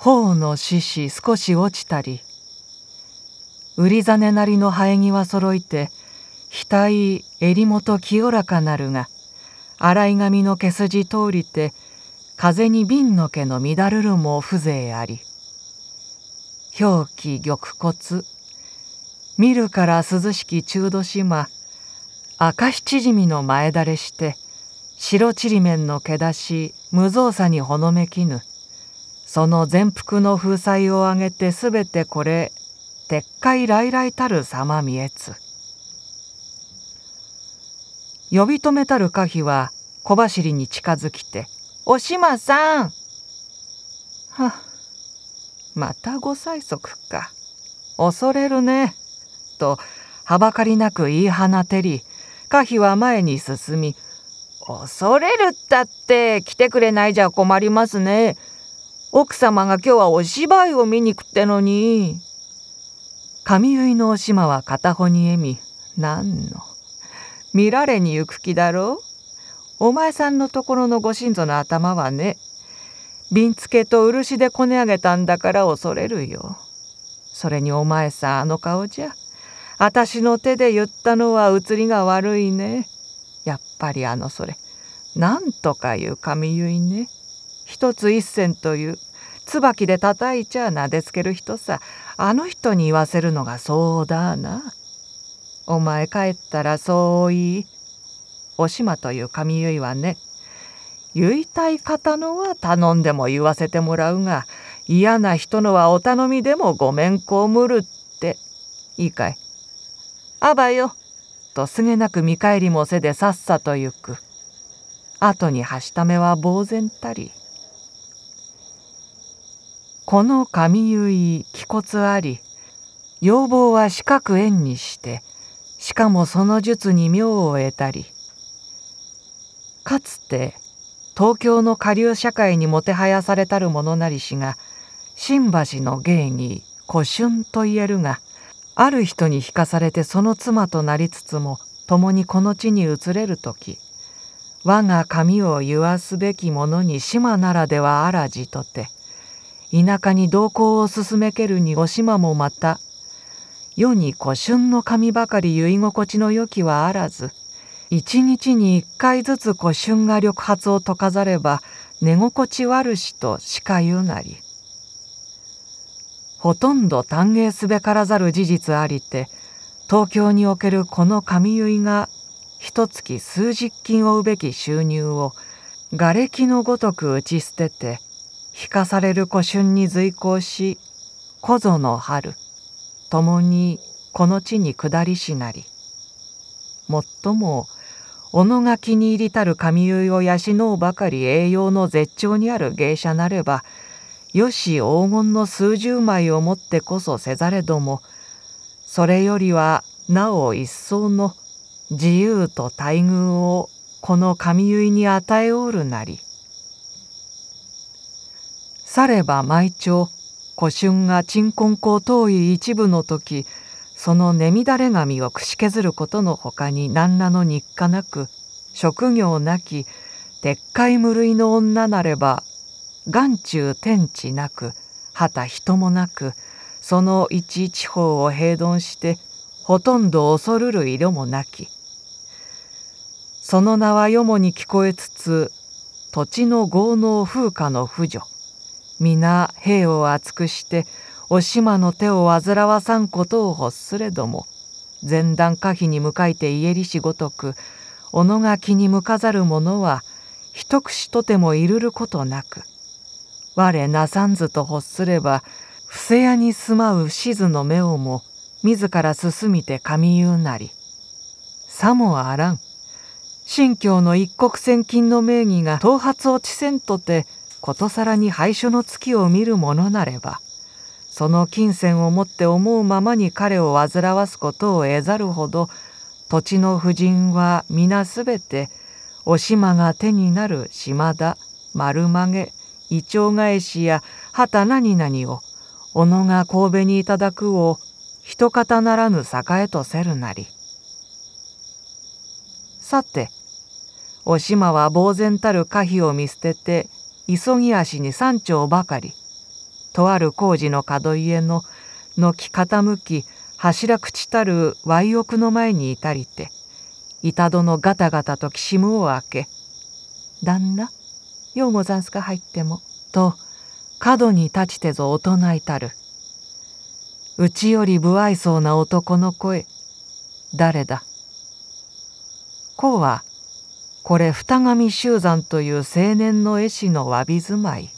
頬の獅子少し落ちたり売りざねなりの生え際そろいて額襟元清らかなるが洗い髪の毛筋通りて風に瓶の毛の乱るるも風情あり。表記玉骨見るから涼しき中土島赤七縮みの前だれして白ちりめんの毛出し無造作にほのめきぬ。その全幅の風采を上げてすべてこれ撤回来来たる様見えつ。呼び止めたる可否は小走りに近づきて「おしまさん!」はまたご催促か。恐れるね。とはばかりなく言い放てり可否は前に進み「恐れるったって来てくれないじゃ困りますね。奥様が今日はお芝居を見に来ってのに」髪結いのお島は片方に笑み「なんの？見られに行く気だろう？お前さんのところのご親族の頭はね瓶つけと漆でこね上げたんだから恐れるよ。それにお前さんあの顔じゃ私の手で言ったのは写りが悪いね。やっぱりあのそれなんとかいう髪結いね。一つ一銭という椿で叩いちゃなでつける人さあの人に言わせるのがそうだな。お前帰ったらそう言いおしまという髪結いはね結いたい方のは頼んでも言わせてもらうが嫌な人のはお頼みでもごめんこむるっていいかい。あばよとすげなく見返りもせでさっさと行く。後にはしためは呆然たり。この髪結い気骨あり要望は四角円にしてしかもその術に妙を得たりかつて東京の下流社会にもてはやされたる者なりしが新橋の芸に古春と言えるがある人に引かされてその妻となりつつも共にこの地に移れる時我が髪を言わすべき者に島ならではあらじとて田舎に同行を進めけるにお島もまた世に古春の髪ばかり結い心地の良きはあらず一日に一回ずつ古春が緑髪を解かざれば寝心地悪しとしか言うなりほとんど歓迎すべからざる事実ありて東京におけるこの髪結いが一月数十金をうべき収入を瓦礫のごとく打ち捨てて引かされる古春に随行し小園の春共にこの地に下りしなりもっとも小野が気に入りたる髪結いを養うばかり栄養の絶頂にある芸者なればよし黄金の数十枚をもってこそせざれどもそれよりはなお一層の自由と待遇をこの髪結いに与えおるなり。されば毎朝古春が鎮魂校遠い一部の時その寝乱れ髪を串削ることのほかに何らの日課なく職業なき撤回無類の女なれば眼中天地なく旗人もなくその一地方を平凡してほとんど恐るる色もなき。その名はよもに聞こえつつ土地の豪農風化の婦女。皆兵を厚くしてお島の手を煩わさんことを欲すれども前段可否に向かいて家りしごとく小野が気に向かざる者は一口とてもいるることなく我なさんずと欲すれば伏せ屋に住まう静の目をも自ら進みて髪言うなりさもあらん。新教の一国千金の名義が頭髪落ちせんとてことさらに廃所の月を見るものなればその金銭をもって思うままに彼を煩わすことを得ざるほど土地の婦人は皆すべてお島が手になる島田丸曲げイチョウ返しや旗何々を小野が神戸にいただくを一方ならぬ栄とせるなり。さてお島は呆然たる可否を見捨てて急ぎ足に山頂ばかりとある工事の角家の軒傾き柱口たる歪翼の前にいたりて板戸のガタガタときしむを開け「旦那ようござんすか入っても」と角に立ちてぞ大人いたる。うちより不愛想な男の声誰だ？こうはこれ二神修山という青年の絵師のわび住まい。